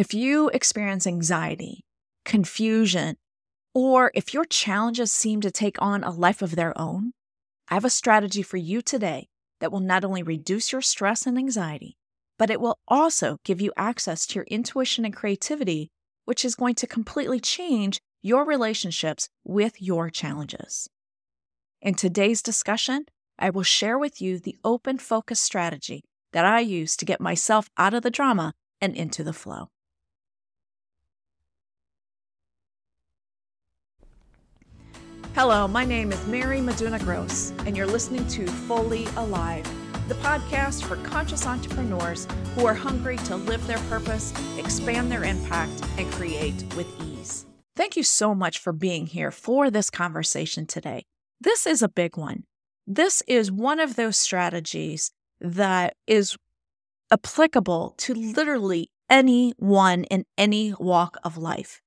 If you experience anxiety, confusion, or if your challenges seem to take on a life of their own, I have a strategy for you today that will not only reduce your stress and anxiety, but it will also give you access to your intuition and creativity, which is going to completely change your relationships with your challenges. In today's discussion, I will share with you the open focus strategy that I use to get myself out of the drama and into the flow. Hello, my name is Mary Meduna-Gross, and you're listening to Fully Alive, the podcast for conscious entrepreneurs who are hungry to live their purpose, expand their impact, and create with ease. Thank you so much for being here for this conversation today. This is a big one. This is one of those strategies that is applicable to literally anyone in any walk of life.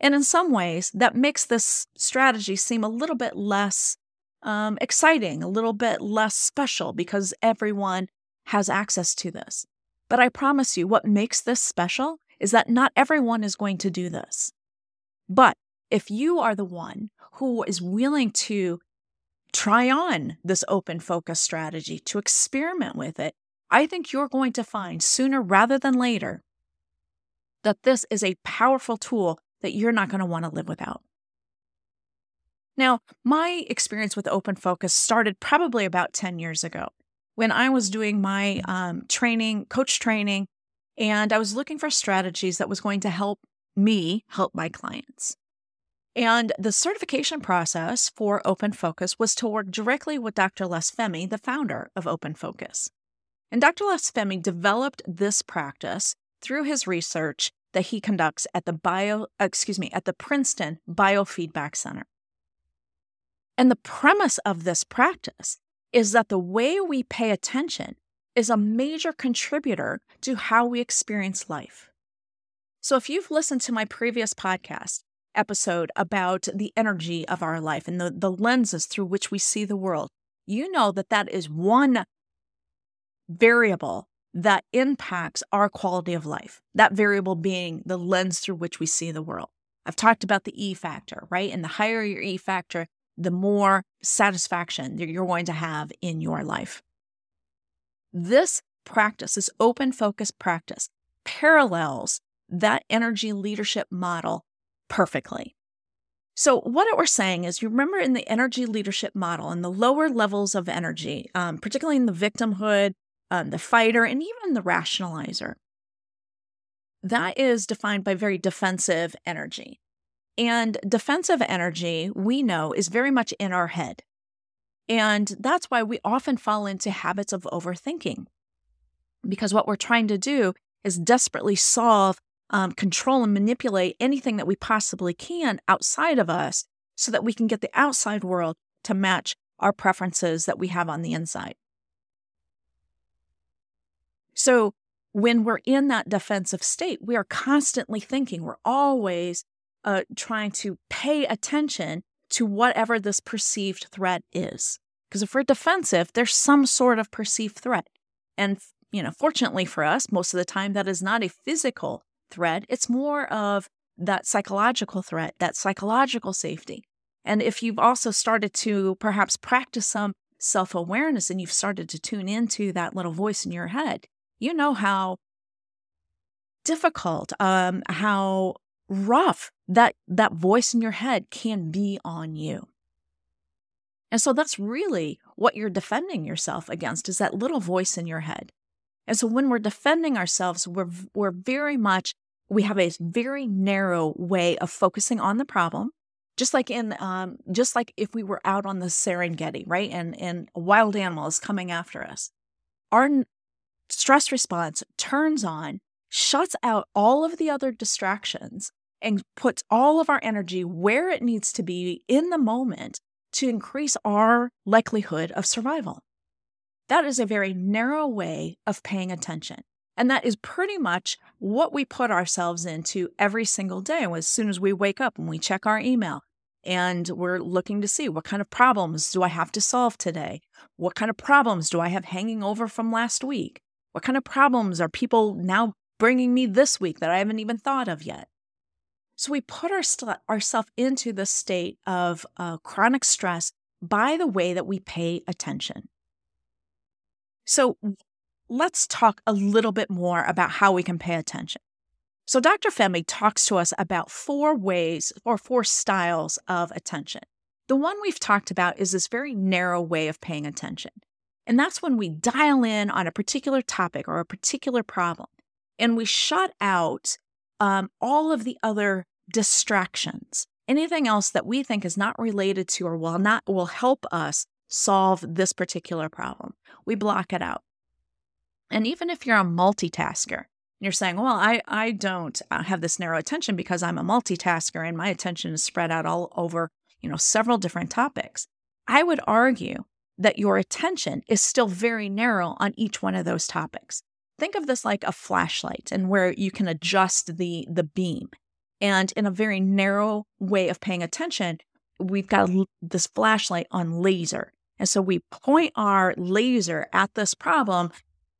And in some ways, that makes this strategy seem a little bit less um, exciting, a little bit less special because everyone has access to this. But I promise you, what makes this special is that not everyone is going to do this. But if you are the one who is willing to try on this open focus strategy, to experiment with it, I think you're going to find sooner rather than later that this is a powerful tool that you're not going to want to live without. Now, my experience with open focus started probably about 10 years ago when I was doing my um, training, coach training, and I was looking for strategies that was going to help me help my clients. And the certification process for Open Focus was to work directly with Dr. Les Fehmi, the founder of Open Focus. And Dr. Les Fehmi developed this practice through his research that he conducts at the bio, excuse me, at the Princeton Biofeedback Center. And the premise of this practice is that the way we pay attention is a major contributor to how we experience life. So, if you've listened to my previous podcast episode about the energy of our life and the, the lenses through which we see the world, you know that that is one variable that impacts our quality of life. That variable being the lens through which we see the world. I've talked about the E factor, right? And the higher your E factor, the more satisfaction that you're going to have in your life. This practice, this open focus practice, parallels that energy leadership model perfectly. So, what we're saying is, you remember in the energy leadership model, in the lower levels of energy, um, particularly in the victimhood, um, the fighter, and even the rationalizer, that is defined by very defensive energy. And defensive energy, we know, is very much in our head. And that's why we often fall into habits of overthinking. Because what we're trying to do is desperately solve, um, control, and manipulate anything that we possibly can outside of us so that we can get the outside world to match our preferences that we have on the inside. So, when we're in that defensive state, we are constantly thinking, we're always uh, trying to pay attention to whatever this perceived threat is. Because if we're defensive, there's some sort of perceived threat. And, you know, fortunately for us, most of the time that is not a physical threat, it's more of that psychological threat, that psychological safety. And if you've also started to perhaps practice some self awareness and you've started to tune into that little voice in your head, you know how difficult, um, how rough that that voice in your head can be on you. And so that's really what you're defending yourself against is that little voice in your head. And so when we're defending ourselves, we're we're very much we have a very narrow way of focusing on the problem. Just like in um, just like if we were out on the Serengeti, right? And and a wild animal is coming after us. Our stress response turns on shuts out all of the other distractions and puts all of our energy where it needs to be in the moment to increase our likelihood of survival. That is a very narrow way of paying attention. And that is pretty much what we put ourselves into every single day as soon as we wake up and we check our email and we're looking to see what kind of problems do I have to solve today? What kind of problems do I have hanging over from last week? What kind of problems are people now bringing me this week that I haven't even thought of yet? So we put our st- ourselves into the state of uh, chronic stress by the way that we pay attention. So let's talk a little bit more about how we can pay attention. So Dr. Fehmi talks to us about four ways or four styles of attention. The one we've talked about is this very narrow way of paying attention. And that's when we dial in on a particular topic or a particular problem and we shut out um, all of the other distractions, anything else that we think is not related to or will not will help us solve this particular problem. We block it out. And even if you're a multitasker, you're saying, well, I, I don't uh, have this narrow attention because I'm a multitasker and my attention is spread out all over, you know, several different topics. I would argue that your attention is still very narrow on each one of those topics. Think of this like a flashlight and where you can adjust the the beam. And in a very narrow way of paying attention, we've got this flashlight on laser. And so we point our laser at this problem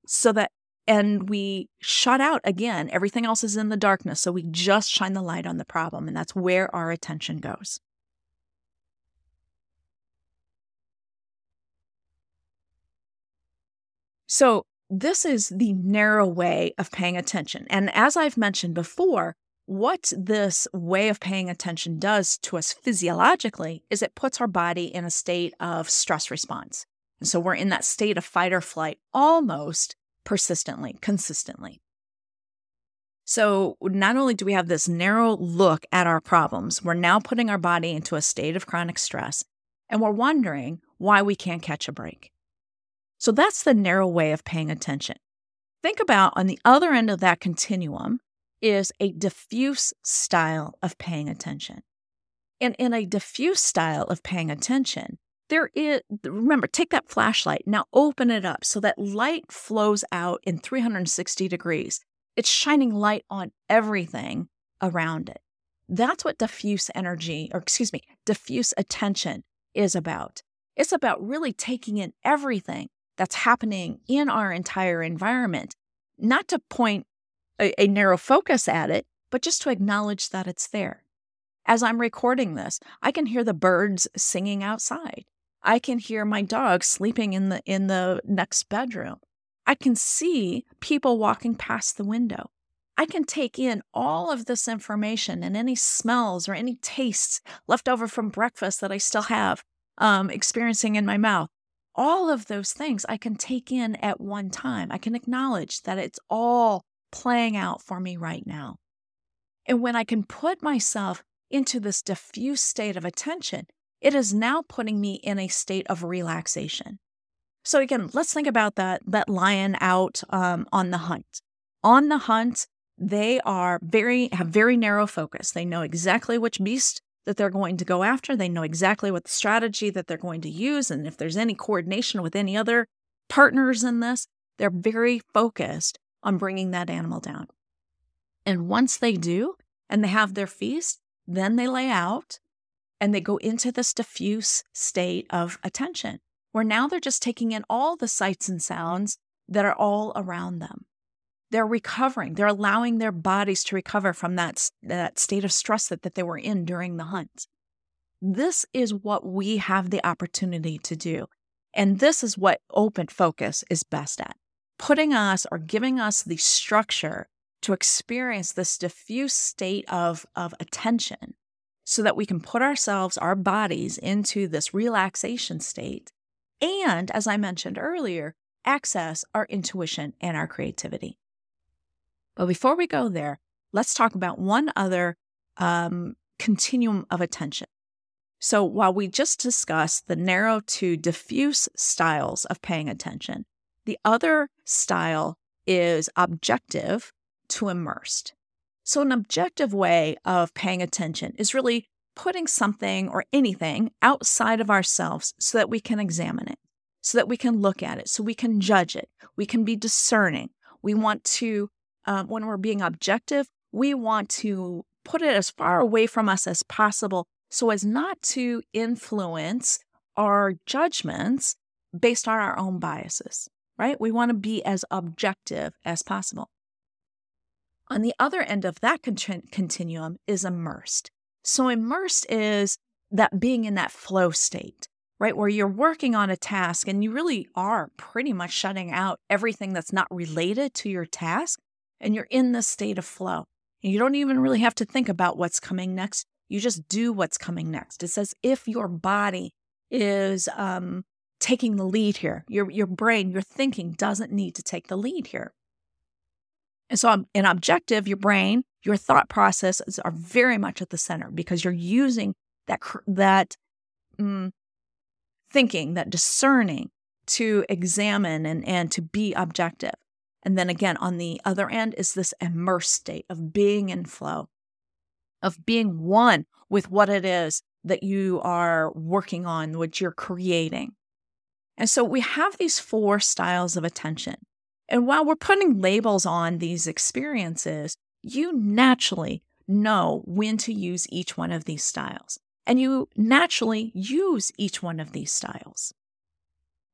so that and we shut out again everything else is in the darkness so we just shine the light on the problem and that's where our attention goes so this is the narrow way of paying attention and as i've mentioned before what this way of paying attention does to us physiologically is it puts our body in a state of stress response and so we're in that state of fight or flight almost persistently, consistently. So, not only do we have this narrow look at our problems, we're now putting our body into a state of chronic stress, and we're wondering why we can't catch a break. So, that's the narrow way of paying attention. Think about on the other end of that continuum is a diffuse style of paying attention. And in a diffuse style of paying attention, there is remember take that flashlight now open it up so that light flows out in 360 degrees it's shining light on everything around it that's what diffuse energy or excuse me diffuse attention is about it's about really taking in everything that's happening in our entire environment not to point a, a narrow focus at it but just to acknowledge that it's there as I'm recording this, I can hear the birds singing outside. I can hear my dog sleeping in the in the next bedroom. I can see people walking past the window. I can take in all of this information and any smells or any tastes left over from breakfast that I still have um, experiencing in my mouth. All of those things I can take in at one time. I can acknowledge that it's all playing out for me right now. And when I can put myself into this diffuse state of attention, it is now putting me in a state of relaxation. So again, let's think about that that lion out um, on the hunt. On the hunt, they are very have very narrow focus. They know exactly which beast that they're going to go after. They know exactly what the strategy that they're going to use, and if there's any coordination with any other partners in this, they're very focused on bringing that animal down. And once they do, and they have their feast, then they lay out and they go into this diffuse state of attention where now they're just taking in all the sights and sounds that are all around them. They're recovering. They're allowing their bodies to recover from that, that state of stress that, that they were in during the hunt. This is what we have the opportunity to do. And this is what open focus is best at putting us or giving us the structure to experience this diffuse state of, of attention so that we can put ourselves, our bodies, into this relaxation state. And as I mentioned earlier, access our intuition and our creativity. But before we go there, let's talk about one other um, continuum of attention. So while we just discussed the narrow to diffuse styles of paying attention, the other style is objective to immersed. So, an objective way of paying attention is really putting something or anything outside of ourselves so that we can examine it, so that we can look at it, so we can judge it, we can be discerning. We want to, um, when we're being objective, we want to put it as far away from us as possible so as not to influence our judgments based on our own biases, right? We want to be as objective as possible. On the other end of that continuum is immersed. So, immersed is that being in that flow state, right? Where you're working on a task and you really are pretty much shutting out everything that's not related to your task. And you're in the state of flow. And you don't even really have to think about what's coming next. You just do what's coming next. It says if your body is um, taking the lead here. Your, your brain, your thinking doesn't need to take the lead here. And so, an objective, your brain, your thought processes are very much at the center because you're using that that mm, thinking, that discerning to examine and, and to be objective. And then again, on the other end is this immersed state of being in flow, of being one with what it is that you are working on, what you're creating. And so we have these four styles of attention. And while we're putting labels on these experiences, you naturally know when to use each one of these styles. And you naturally use each one of these styles.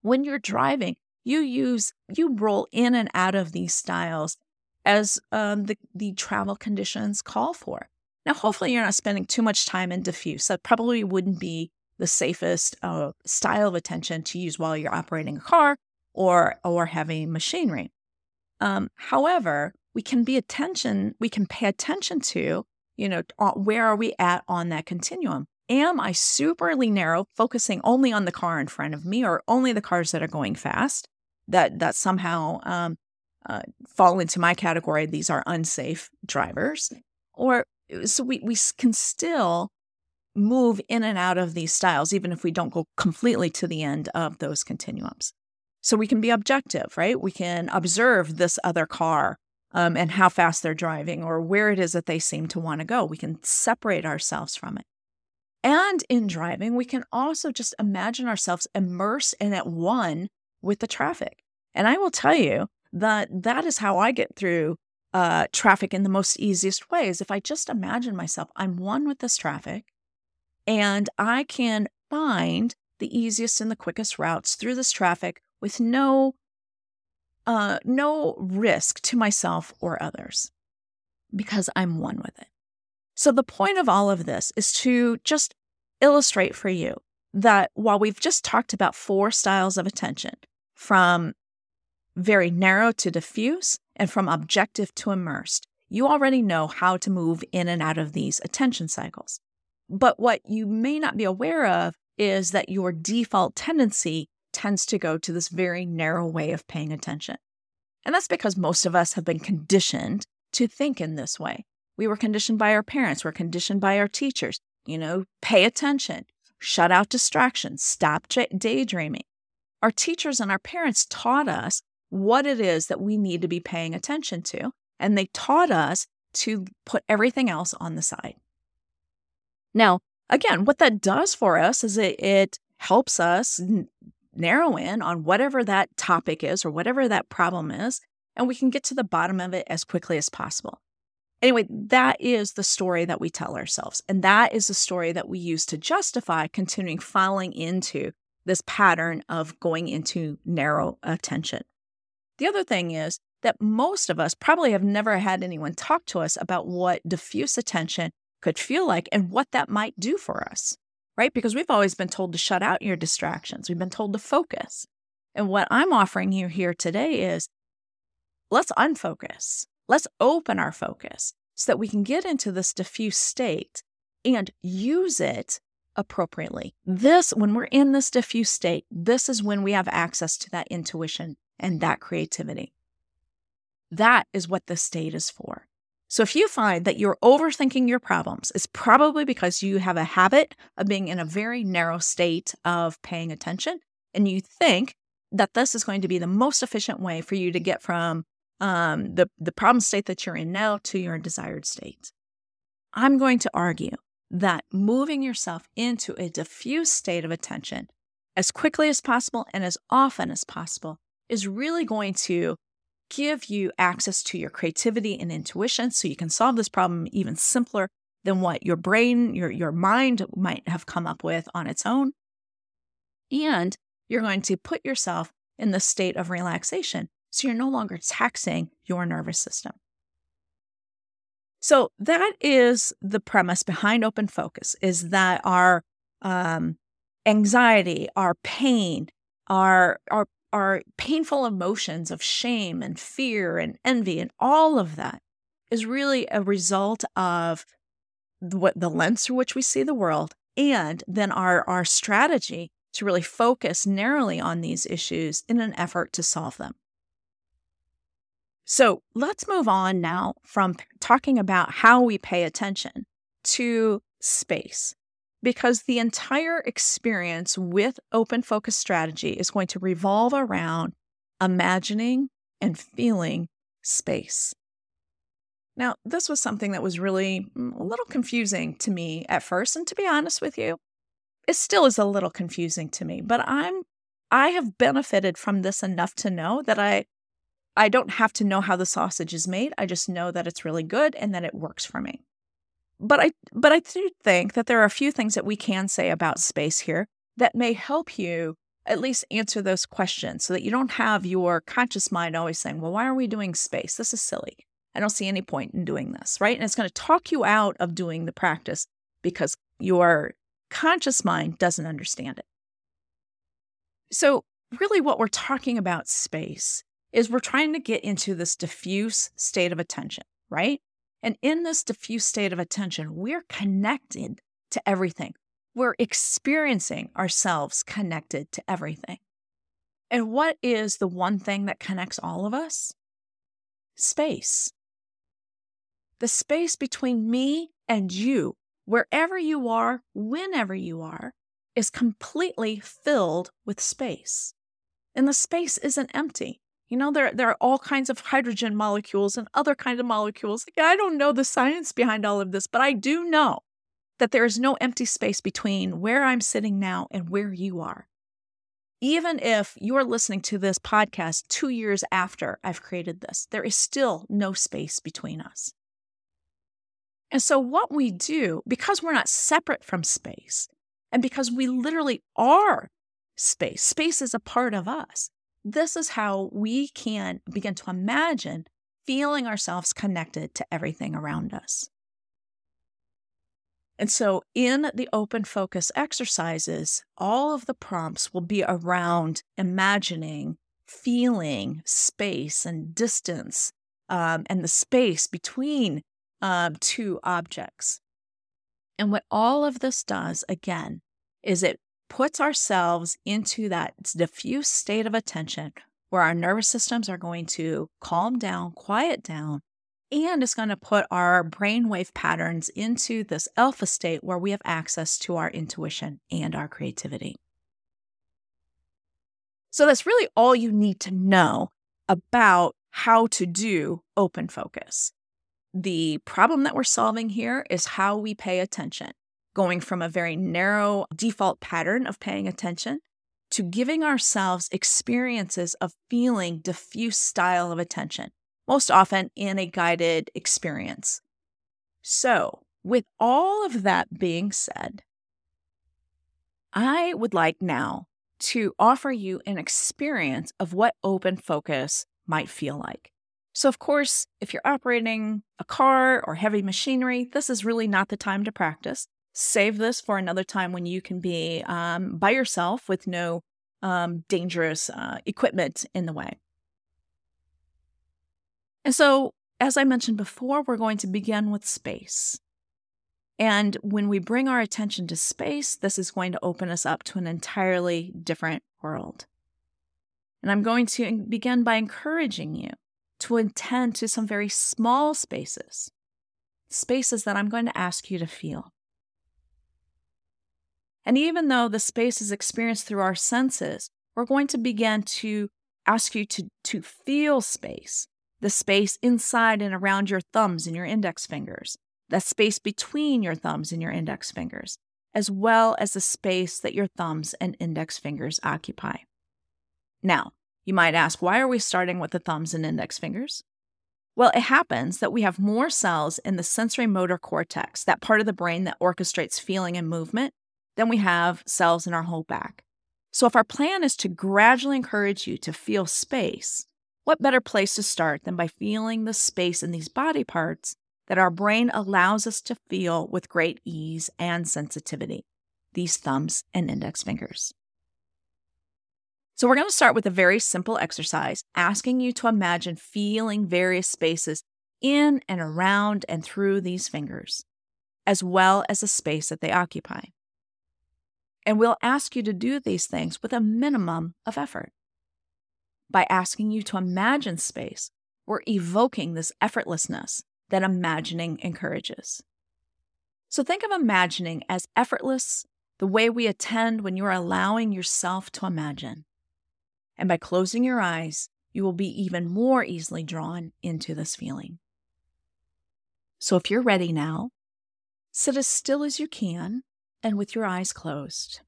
When you're driving, you use, you roll in and out of these styles as um, the, the travel conditions call for. Now, hopefully, you're not spending too much time in diffuse. That probably wouldn't be the safest uh, style of attention to use while you're operating a car or or heavy machinery. Um, however, we can be attention. We can pay attention to you know where are we at on that continuum. Am I superly narrow, focusing only on the car in front of me or only the cars that are going fast? That that somehow um, uh, fall into my category. These are unsafe drivers, or so we we can still move in and out of these styles, even if we don't go completely to the end of those continuums. So we can be objective, right? We can observe this other car um, and how fast they're driving or where it is that they seem to want to go. We can separate ourselves from it. And in driving, we can also just imagine ourselves immersed and at one with the traffic. And I will tell you that that is how I get through uh, traffic in the most easiest ways. If I just imagine myself, I'm one with this traffic and I can find the easiest and the quickest routes through this traffic with no uh, no risk to myself or others because I'm one with it. So, the point of all of this is to just illustrate for you that while we've just talked about four styles of attention from very narrow to diffuse and from objective to immersed, you already know how to move in and out of these attention cycles. But what you may not be aware of is that your default tendency tends to go to this very narrow way of paying attention. And that's because most of us have been conditioned to think in this way. We were conditioned by our parents, we're conditioned by our teachers. You know, pay attention, shut out distractions, stop daydreaming. Our teachers and our parents taught us what it is that we need to be paying attention to, and they taught us to put everything else on the side. Now, again, what that does for us is it, it helps us n- narrow in on whatever that topic is or whatever that problem is, and we can get to the bottom of it as quickly as possible. Anyway, that is the story that we tell ourselves. And that is the story that we use to justify continuing falling into this pattern of going into narrow attention. The other thing is that most of us probably have never had anyone talk to us about what diffuse attention could feel like and what that might do for us, right? Because we've always been told to shut out your distractions, we've been told to focus. And what I'm offering you here today is let's unfocus. Let's open our focus so that we can get into this diffuse state and use it appropriately. This, when we're in this diffuse state, this is when we have access to that intuition and that creativity. That is what the state is for. So if you find that you're overthinking your problems, it's probably because you have a habit of being in a very narrow state of paying attention and you think that this is going to be the most efficient way for you to get from um, the, the problem state that you're in now to your desired state. I'm going to argue that moving yourself into a diffuse state of attention as quickly as possible and as often as possible is really going to give you access to your creativity and intuition so you can solve this problem even simpler than what your brain, your, your mind might have come up with on its own. And you're going to put yourself in the state of relaxation so you're no longer taxing your nervous system. So that is the premise behind open focus is that our um, anxiety, our pain, our, our, our painful emotions of shame and fear and envy and all of that is really a result of what the lens through which we see the world and then our, our strategy to really focus narrowly on these issues in an effort to solve them. So let's move on now from talking about how we pay attention to space, because the entire experience with open focus strategy is going to revolve around imagining and feeling space. Now, this was something that was really mm, a little confusing to me at first, and to be honest with you, it still is a little confusing to me, but I'm I have benefited from this enough to know that I I don't have to know how the sausage is made. I just know that it's really good and that it works for me. But I but I do think that there are a few things that we can say about space here that may help you at least answer those questions so that you don't have your conscious mind always saying, "Well, why are we doing space? This is silly. I don't see any point in doing this." Right? And it's going to talk you out of doing the practice because your conscious mind doesn't understand it. So, really what we're talking about space is we're trying to get into this diffuse state of attention, right? And in this diffuse state of attention, we're connected to everything. We're experiencing ourselves connected to everything. And what is the one thing that connects all of us? Space. The space between me and you, wherever you are, whenever you are, is completely filled with space. And the space isn't empty. You know, there, there are all kinds of hydrogen molecules and other kinds of molecules. I don't know the science behind all of this, but I do know that there is no empty space between where I'm sitting now and where you are. Even if you're listening to this podcast two years after I've created this, there is still no space between us. And so, what we do, because we're not separate from space, and because we literally are space, space is a part of us, this is how we can begin to imagine feeling ourselves connected to everything around us. And so, in the open focus exercises, all of the prompts will be around imagining, feeling space and distance, um, and the space between uh, two objects. And what all of this does, again, is it puts ourselves into that diffuse state of attention where our nervous systems are going to calm down, quiet down, and it's going to put our brainwave patterns into this alpha state where we have access to our intuition and our creativity. So that's really all you need to know about how to do open focus. The problem that we're solving here is how we pay attention going from a very narrow default pattern of paying attention to giving ourselves experiences of feeling diffuse style of attention, most often in a guided experience. So, with all of that being said, I would like now to offer you an experience of what open focus might feel like. So, of course, if you're operating a car or heavy machinery, this is really not the time to practice save this for another time when you can be um, by yourself with no um, dangerous uh, equipment in the way. And so, as I mentioned before, we're going to begin with space. And when we bring our attention to space, this is going to open us up to an entirely different world. And I'm going to begin by encouraging you to attend to some very small spaces, spaces that I'm going to ask you to feel. And even though the space is experienced through our senses, we're going to begin to ask you to, to feel space, the space inside and around your thumbs and your index fingers, the space between your thumbs and your index fingers, as well as the space that your thumbs and index fingers occupy. Now, you might ask, why are we starting with the thumbs and index fingers? Well, it happens that we have more cells in the sensory motor cortex, that part of the brain that orchestrates feeling and movement, then we have cells in our whole back. So, if our plan is to gradually encourage you to feel space, what better place to start than by feeling the space in these body parts that our brain allows us to feel with great ease and sensitivity these thumbs and index fingers. So, we're going to start with a very simple exercise asking you to imagine feeling various spaces in and around and through these fingers, as well as the space that they occupy. And we'll ask you to do these things with a minimum of effort. By asking you to imagine space, we're evoking this effortlessness that imagining encourages. So think of imagining as effortless the way we attend when you're allowing yourself to imagine. And by closing your eyes, you will be even more easily drawn into this feeling. So if you're ready now, sit as still as you can and with your eyes closed.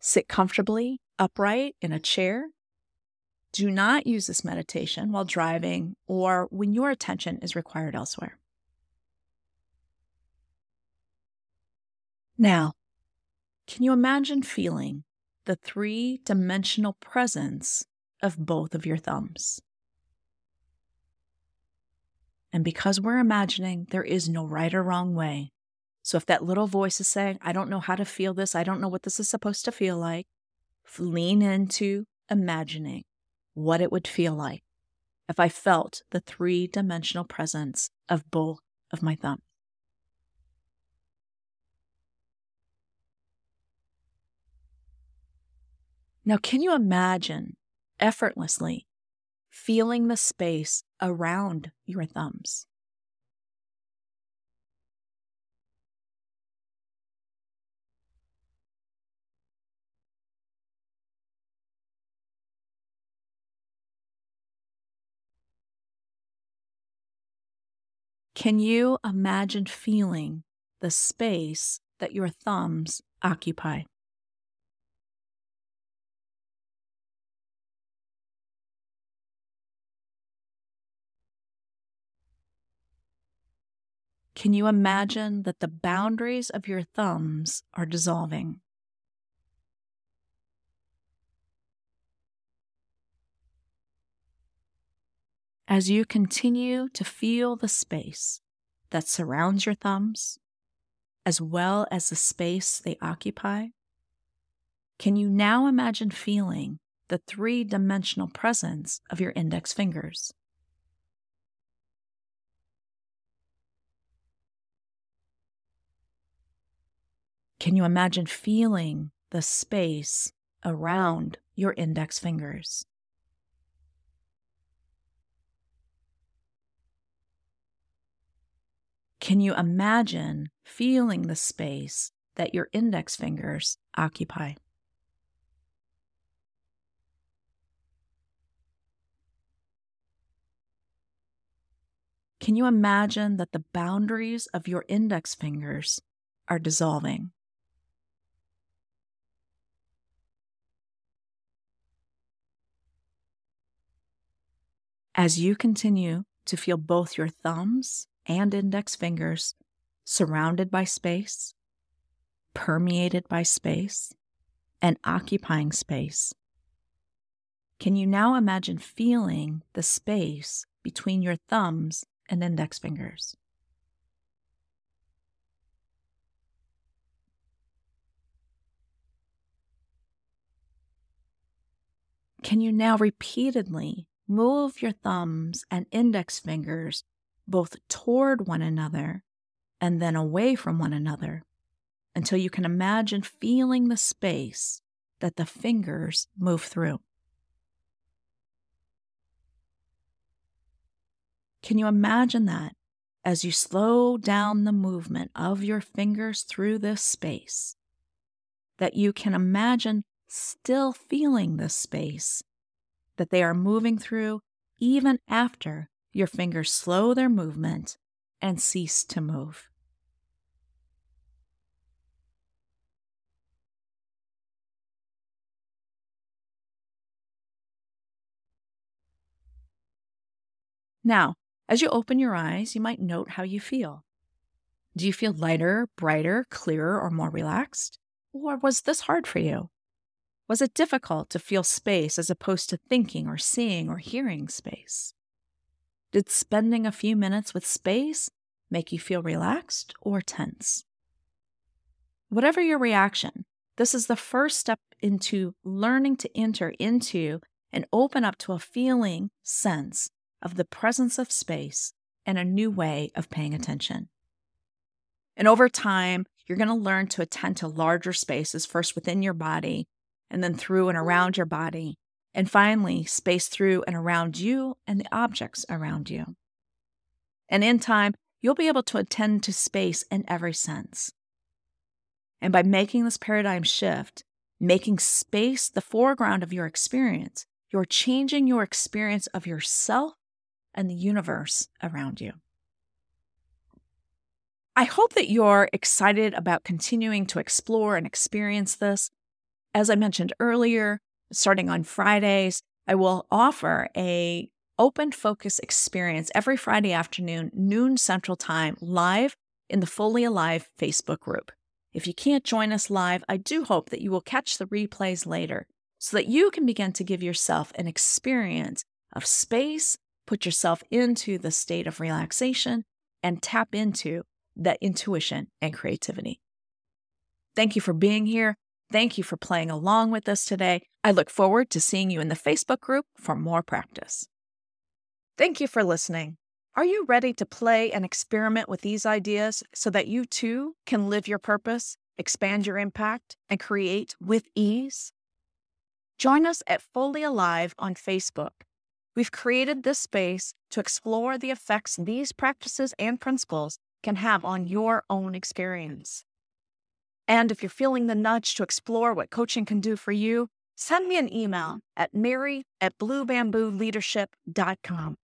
Sit comfortably upright in a chair. Do not use this meditation while driving or when your attention is required elsewhere. Now, can you imagine feeling the three dimensional presence of both of your thumbs? And because we're imagining, there is no right or wrong way. So if that little voice is saying, I don't know how to feel this, I don't know what this is supposed to feel like, lean into imagining what it would feel like if I felt the three dimensional presence of both of my thumbs. Now, can you imagine effortlessly feeling the space around your thumbs? Can you imagine feeling the space that your thumbs occupy? Can you imagine that the boundaries of your thumbs are dissolving? As you continue to feel the space that surrounds your thumbs, as well as the space they occupy, can you now imagine feeling the three dimensional presence of your index fingers? Can you imagine feeling the space around your index fingers? Can you imagine feeling the space that your index fingers occupy? Can you imagine that the boundaries of your index fingers are dissolving? As you continue to feel both your thumbs and index fingers surrounded by space, permeated by space, and occupying space, can you now imagine feeling the space between your thumbs and index fingers? Can you now repeatedly move your thumbs and index fingers both toward one another and then away from one another until you can imagine feeling the space that the fingers move through. Can you imagine that as you slow down the movement of your fingers through this space? That you can imagine still feeling this space that they are moving through even after your fingers slow their movement and cease to move. Now, as you open your eyes, you might note how you feel. Do you feel lighter, brighter, clearer, or more relaxed? Or was this hard for you? Was it difficult to feel space as opposed to thinking or seeing or hearing space? Did spending a few minutes with space make you feel relaxed or tense? Whatever your reaction, this is the first step into learning to enter into and open up to a feeling sense of the presence of space and a new way of paying attention. And over time, you're going to learn to attend to larger spaces, first within your body, and then through and around your body, and finally, space through and around you and the objects around you. And in time, you'll be able to attend to space in every sense. And by making this paradigm shift, making space the foreground of your experience, you're changing your experience of yourself and the universe around you. I hope that you're excited about continuing to explore and experience this. As I mentioned earlier, starting on Fridays, I will offer a open focus experience every Friday afternoon, noon Central Time, live in the Fully Alive Facebook group. If you can't join us live, I do hope that you will catch the replays later so that you can begin to give yourself an experience of space, put yourself into the state of relaxation, and tap into that intuition and creativity. Thank you for being here. Thank you for playing along with us today. I look forward to seeing you in the Facebook group for more practice. Thank you for listening. Are you ready to play and experiment with these ideas so that you too can live your purpose, expand your impact, and create with ease? Join us at Fully Alive on Facebook. We've created this space to explore the effects these practices and principles can have on your own experience. And if you're feeling the nudge to explore what coaching can do for you, send me an email mm-hmm. at mary at bluebambooleadership.com.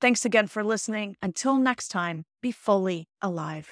Thanks again for listening. Until next time, be fully alive.